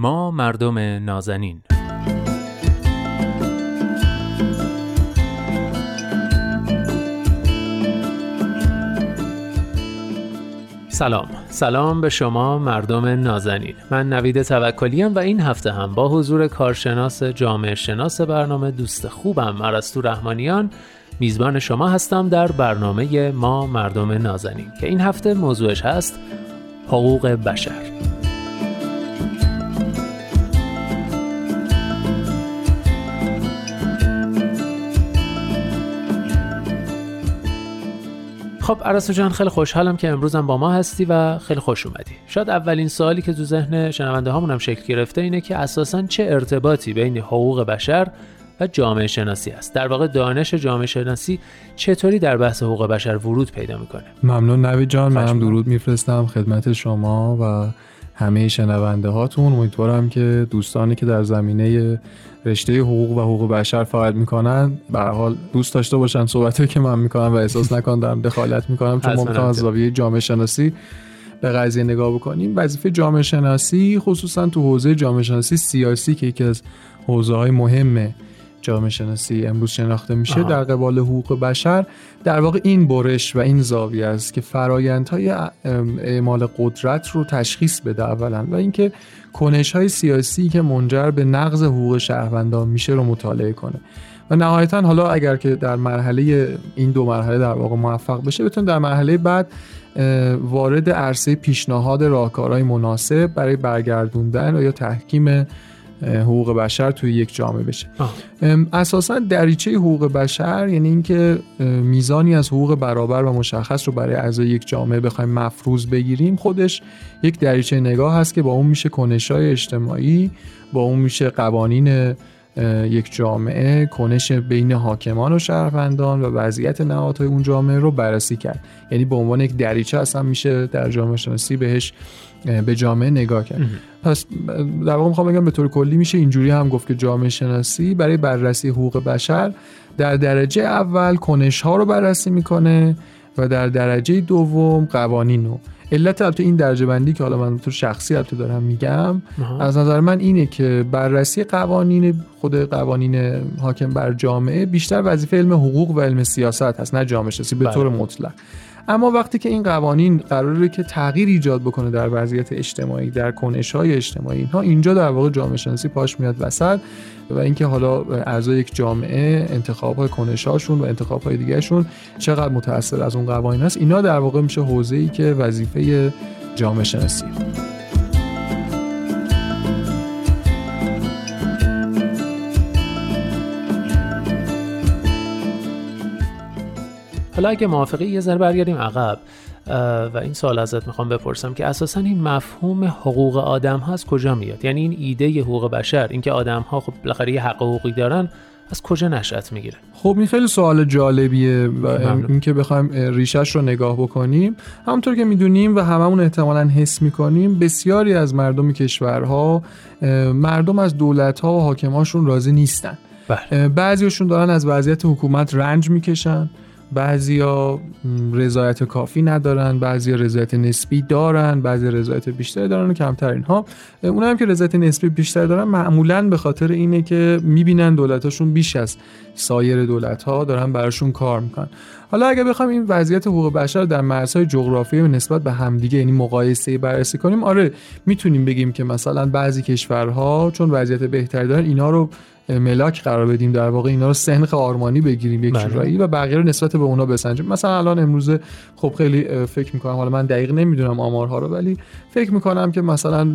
ما مردم نازنین. سلام. سلام به شما مردم نازنین. من نوید توکلیم و این هفته هم با حضور کارشناس جامعه شناس برنامه دوست خوبم مرستو رحمانیان میزبان شما هستم در برنامه ما مردم نازنین که این هفته موضوعش هست حقوق بشر. خب عرسو جان خیلی خوشحالم که امروزم با ما هستی و خیلی خوش اومدی. شاید اولین سوالی که تو ذهن شنونده هامون هم شکل گرفته اینه که اساسا چه ارتباطی بین حقوق بشر و جامعه شناسی است؟ در واقع دانش جامعه شناسی چطوری در بحث حقوق بشر ورود پیدا می‌کنه؟ ممنون نوید جان منم درود میفرستم خدمت شما و همه شنونده هاتون امیدوارم که دوستانی که در زمینه رشته حقوق و حقوق بشر فعالیت می‌کنن به حال دوست داشته باشن صحبتی که من می‌کنم و احساس نکنم دارم دخالت می‌کنم چون ما از زاویه جامعه شناسی به قضیه نگاه بکنیم. وظیفه جامعه شناسی خصوصا تو حوزه جامعه شناسی سیاسی که یکی از حوزه های مهمه. جامعه شناسی امروز شناخته میشه در قبال حقوق بشر. در واقع این برش و این زاویه است که فرایندهای اعمال قدرت رو تشخیص بده اولا و اینکه کنش های سیاسی که منجر به نقض حقوق شهروندان میشه رو مطالعه کنه. و نهایتا حالا اگر که در مرحله این دو مرحله در واقع موفق بشه بتون در مرحله بعد وارد عرصه پیشنهاد راهکارهای مناسب برای برگردوندن یا تحکیم حقوق بشر توی یک جامعه بشه. اساسا دریچه حقوق بشر یعنی اینکه میزانی از حقوق برابر و مشخص رو برای اعضای یک جامعه بخوایم مفروض بگیریم خودش یک دریچه نگاه هست که با اون میشه کنشای اجتماعی با اون میشه قوانین یک جامعه کنش بین حاکمان و شهروندان و وضعیت نهادهای اون جامعه رو بررسی کرد. یعنی به عنوان یک دریچه اصلا میشه در جامعه شناسی بهش به جامعه نگاه کرد. پس در واقع می‌خوام بگم به طور کلی میشه اینجوری هم گفت که جامعه شناسی برای بررسی حقوق بشر در درجه اول کنش ها رو بررسی می‌کنه و در درجه دوم قوانین رو. علت البته این درجه بندی که حالا من تو شخصی البته دارم میگم از نظر من اینه که بررسی قوانین خود قوانین حاکم بر جامعه بیشتر وظیفه علم حقوق و علم سیاست هست نه جامعه شناسی به طور بله. مطلق اما وقتی که این قوانین قراره که تغییر ایجاد بکنه در وضعیت اجتماعی در کنش های اجتماعی اینها اینجا در واقع جامعه شناسی پاش میاد وسط و اینکه حالا اعضای یک جامعه انتخاب های کنش هاشون و انتخاب های دیگرشون چقدر متاثر از اون قوانین هست اینا در واقع میشه حوزه ای که وظیفه جامعه شناسی حالا اگه موافقی یه ذره برگردیم عقب. و این سوال ازت می‌خوام بپرسم که اساسا این مفهوم حقوق آدم ها از کجا میاد؟ یعنی این ایده حقوق بشر اینکه آدم ها خب بالاخره یه حق حقوقی دارن از کجا نشأت می‌گیره؟ خب این خیلی سوال جالبیه و اینکه بخوایم ریشش رو نگاه بکنیم. همونطور که می‌دونیم و هممون احتمالا حس می‌کنیم بسیاری از مردم کشورها مردم از دولت ها و حاکماشون راضی نیستن. بله. بعضیشون دارن از وضعیت حکومت رنج می‌کشن. بعضیا رضایت کافی ندارن بعضیا رضایت نسبی دارن بعضی رضایت بیشتری دارن و کمتر اینها. هم که رضایت نسبی بیشتر دارن معمولا به خاطر اینه که می‌بینن دولتاشون بیش از سایر دولت ها دارن براشون کار می‌کنن. حالا اگه بخوایم این وضعیت حقوق بشر در مرزهای جغرافیایی نسبت به همدیگه یعنی مقایسه بررسی کنیم آره می‌تونیم بگیم که مثلا بعضی کشورها چون وضعیت بهتری دارن اینا رو ملاک قرار بدیم در واقع اینا رو سنخ آرمانی بگیریم یک بله. جورایی و بقیه رو نسبت به اونا بسنجیم مثلا الان امروزه خب خیلی فکر می‌کنم حالا من دقیق نمی‌دونم آمارها رو ولی فکر می‌کنم که مثلا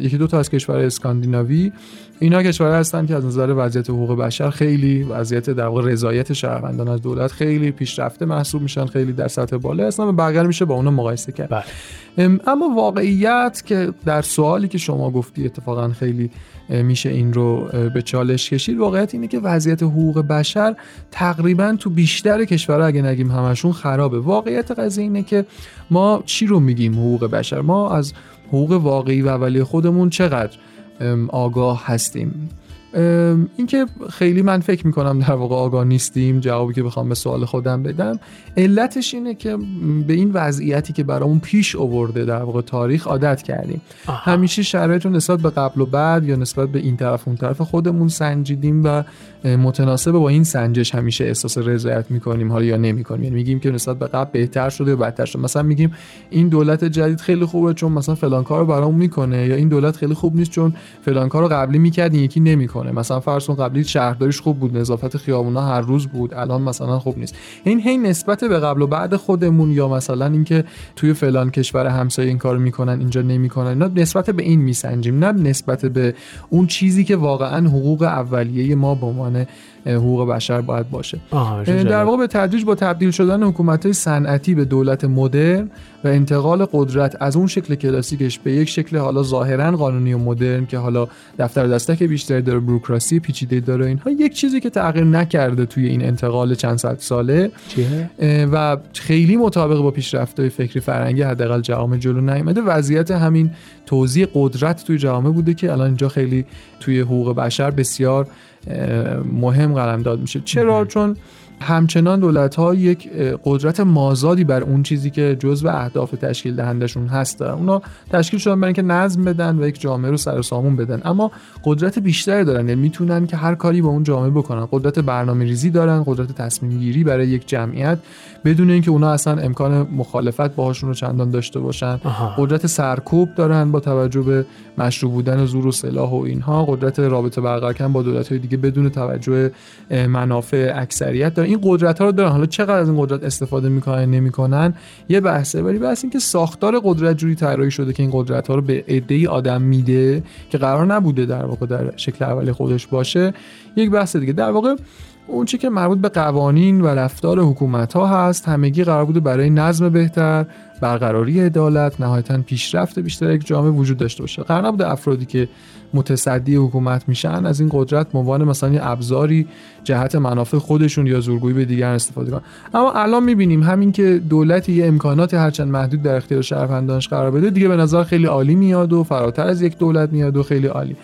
یکی دو تا از کشور اسکاندیناوی اینا کشورها هستن که از نظر وضعیت حقوق بشر خیلی وضعیت در واقع رضایت شهروندان از دولت خیلی پیشرفته محسوب میشن خیلی در سطح بالا هستن و بقیه میشه با اونا مقایسه کرد بله. اما واقعیت که در سوالی که شما گفتی اتفاقا خیلی میشه این رو به چالش کشید واقعیت اینه که وضعیت حقوق بشر تقریبا تو بیشتر کشورها اگه نگیم همشون خرابه. واقعیت قضیه اینه که ما چی رو میگیم حقوق بشر؟ ما از حقوق واقعی و اولیه خودمون چقدر آگاه هستیم؟ اینکه خیلی من فکر می‌کنم در واقع آگاه نیستیم جوابی که بخوام به سوال خودم بدم. علتش اینه که به این وضعیتی که برامون پیش آورده در واقع تاریخ عادت کردیم. همیشه شرایط رو نسبت به قبل و بعد یا نسبت به این طرف اون طرف خودمون سنجیدیم و متناسب با این سنجش همیشه احساس رضایت می‌کنیم حالا یا نمی‌کنیم. یعنی میگیم که نسبت به قبل بهتر شده یا بدتر شده. مثلا میگیم این دولت جدید خیلی خوبه چون مثلا فلان کارو برامون می‌کنه یا این دولت خیلی خوب نیست چون فلان کارو قبلی می‌کرد یکی نمی‌کنه. مثلا فرض قبلی شهرداریش خوب بود نظافت خیابونا هر روز بود الان مثلا خوب نیست. این هی نسبت به قبل و بعد خودمون یا مثلا اینکه توی فلان کشور همسایه این کارو می‌کنن اینجا نمی‌کنن نه نسبت به این میسنجیم نه نسبت به اون چیزی که واقعا حقوق اولیه ما به حقوق بشر باید باشه. در واقع به تدریج با تبدیل شدن حکومت های صنعتی به دولت مدرن و انتقال قدرت از اون شکل کلاسیکش به یک شکل حالا ظاهرا قانونی و مدرن که حالا دفتر دستک بیشتری داره بروکراسی پیچیده داره اینها یک چیزی که تغییر نکرده توی این انتقال چند صد ساله. چیه؟ و خیلی مطابق با پیشرفت‌های فکری فرهنگی حداقل جوامع جلو نیامده وضعیت همین توزیع قدرت توی جامعه بوده که الان اینجا خیلی توی حقوق بشر بسیار مهم قلمداد میشه. چرا؟ چون همچنان دولت ها یک قدرت مازادی بر اون چیزی که جزء اهداف تشکیل دهندشون هست. دارن اونا تشکیل شدن برای اینکه نظم بدن و یک جامعه رو سر سامون بدن. اما قدرت بیشتری دارن یعنی می‌تونن که هر کاری با اون جامعه بکنن. قدرت برنامه ریزی دارن قدرت تصمیم گیری برای یک جمعیت بدون اینکه اونا اصلا امکان مخالفت باهاشون رو چندان داشته باشن. قدرت سرکوب دارن با توجه به مشروع بودن زور و سلاح و اینها. قدرت رابطه برقرار کردن با دولت های دیگه بدون توجه منافع اکثریت دارن. این قدرت ها رو دارن. حالا چقدر از این قدرت استفاده می‌کنن نمی‌کنن؟ یه بحثه. ولی بحث این که ساختار قدرت جوری طراحی شده که این قدرت ها رو به عده آدم میده که قرار نبوده در واقع در شکل اولی خودش باشه یک بحث دیگه. در واقع اون چی که مربوط به قوانین و رفتار حکومت ها هست همگی قرار بوده برای نظم بهتر برقراری عدالت نهایتا پیشرفت بیشتر یک جامعه وجود داشته باشه. قرار نبوده افرادی که متصدی حکومت میشن از این قدرت عنوان مثلا یه ابزاری جهت منافع خودشون یا زورگویی به دیگران استفاده کنن. اما الان می‌بینیم همین که دولت یه امکانات هرچند محدود در اختیار شهروندانش قرار بده دیگه به نظر خیلی عالی میاد و فراتر از یک دولت میاد و خیلی عالی.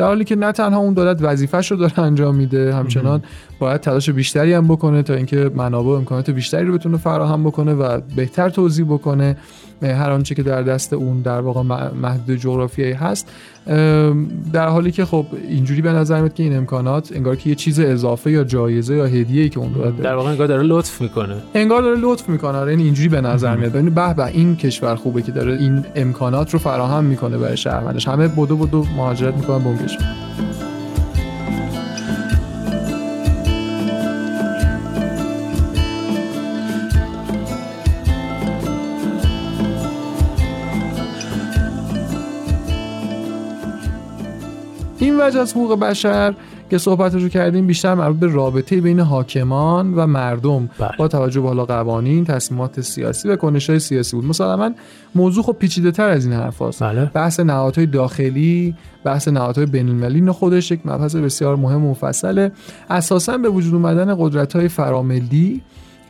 در حالی که نه تنها اون دولت وظیفش رو داره انجام میده همچنان باید تلاش بیشتری هم بکنه تا اینکه منابع امکانات بیشتری رو بتونه فراهم بکنه و بهتر توضیح بکنه. هر آنچه که در دست اون در واقع محدود جغرافیایی هست. در حالی که خب اینجوری به نظر میاد که این امکانات انگار که یه چیز اضافه یا جایزه یا هدیه‌ای که اون داره در واقع انگار داره لطف می‌کنه. انگار داره لطف می‌کنه. این آره، یعنی اینجوری به نظر میاد. ببین به به این کشور خوبه که داره این امکانات رو فراهم می‌کنه برای شهروندش. همه بدو بدو مهاجرت می‌کنن به اون کشور این وجه از حقوق بشر که صحبتش رو کردیم بیشتر مربوط به رابطه بین حاکمان و مردم بله. با توجه به حالا قوانین تصمیمات سیاسی و کنش های سیاسی بود مثلا من موضوع خب پیچیده تر از این حرف هست. بله. بحث نهادهای داخلی بحث نهادهای بین المللی خودش یک مبحث بسیار مهم و مفصله اساسا به وجود اومدن قدرت های فراملی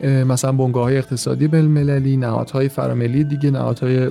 مثلا بنگاه های اقتصادی بین المللی نهادهای فراملی دیگه نهادهای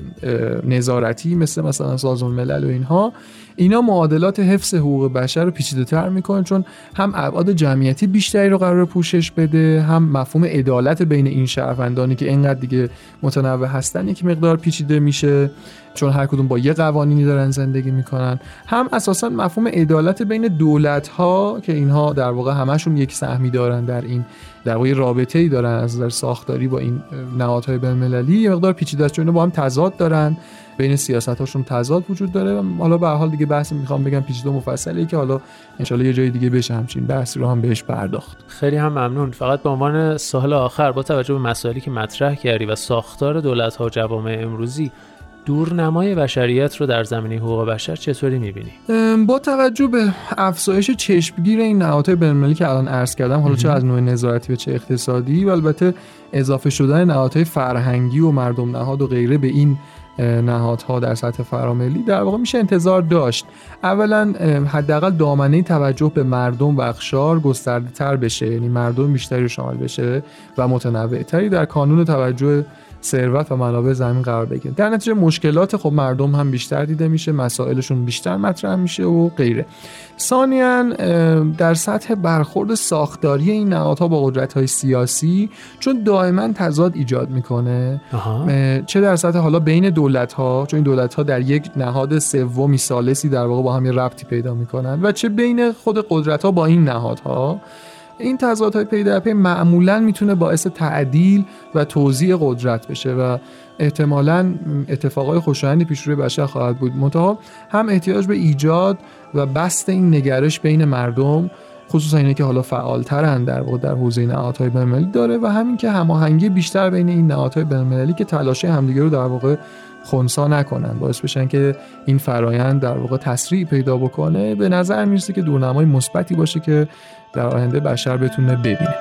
نظارتی مثل مثلا سازمان ملل و اینها. اینا معادلات حفظ حقوق بشر رو پیچیده تر می‌کنن چون هم ابعاد جمعیتی بیشتری رو قرار پوشش بده هم مفهوم عدالت بین این شهروندانی که اینقدر دیگه متنوع هستن یک مقدار پیچیده میشه. چون هر کدوم با یه قوانینی دارن زندگی می‌کنن. هم اساسا مفهوم عدالت بین دولت ها که اینها در واقع همشون یک سهمی دارن در این در واقع رابطه ای دارن از نظر ساختاری با این نهادهای بین المللی یه مقدار پیچیده است چون با هم تضاد دارن. بین سیاست هاشون تضاد وجود داره. حالا به حال دیگه بحث می‌خوام بگم پیچیده مفصله که حالا انشالله یه جای دیگه بشه همچین بحثی رو هم بهش پرداخت. خیلی هم ممنون. فقط به عنوان سال آخر با توجه به مسائلی که مطرح کردی و ساختار دولت ها و جوامع امروزی دورنمای بشریت رو در زمینه حقوق بشر چطوری می‌بینی؟ با توجه به افزایش چشمگیر این نهادهای بین‌المللی که الان عرض کردم حالا چه از نوع نظارتی و چه اقتصادی و البته اضافه شدن نهادهای فرهنگی و مردم نهاد و غیره به این نهادها در سطح فراملی در واقع میشه انتظار داشت. اولا حداقل دامنه توجه به مردم و اخشار گسترده تر بشه یعنی مردم بیشتری شامل بشه و متنوع تری در کانون توجه ثروت و منابع زمین قرار بگیره در نتیجه مشکلات خب مردم هم بیشتر دیده میشه مسائلشون بیشتر مطرح میشه و غیره. ثانیا در سطح برخورد ساختاری این نهادها با قدرت های سیاسی چون دائما تضاد ایجاد می‌کنه. چه در سطح حالا بین دولت ها چون این دولت ها در یک نهاد سومی سالسی در واقع با هم ربطی پیدا می‌کنن و چه بین خود قدرت ها با این نهادها. این تضادهای پی در پی معمولا می‌تونه باعث تعدیل و توزیع قدرت بشه و احتمالا اتفاقای خوشایندی پیش روی بشر خواهد بود. منتها هم احتیاج به ایجاد و بست این نگرش بین مردم خصوصا اینه که حالا فعالترن در واقع در حوزه نهادهای بین‌المللی داره و همین که هماهنگی بیشتر بین این نهادهای بین‌المللی که تلاش همدیگه رو در واقع خونسا نکنن. باعث بشن که این فرایند در واقع تسریع پیدا بکنه. به نظر می‌رسه که دورنمای مثبتی باشه که در آینده بشر بتونه ببینه.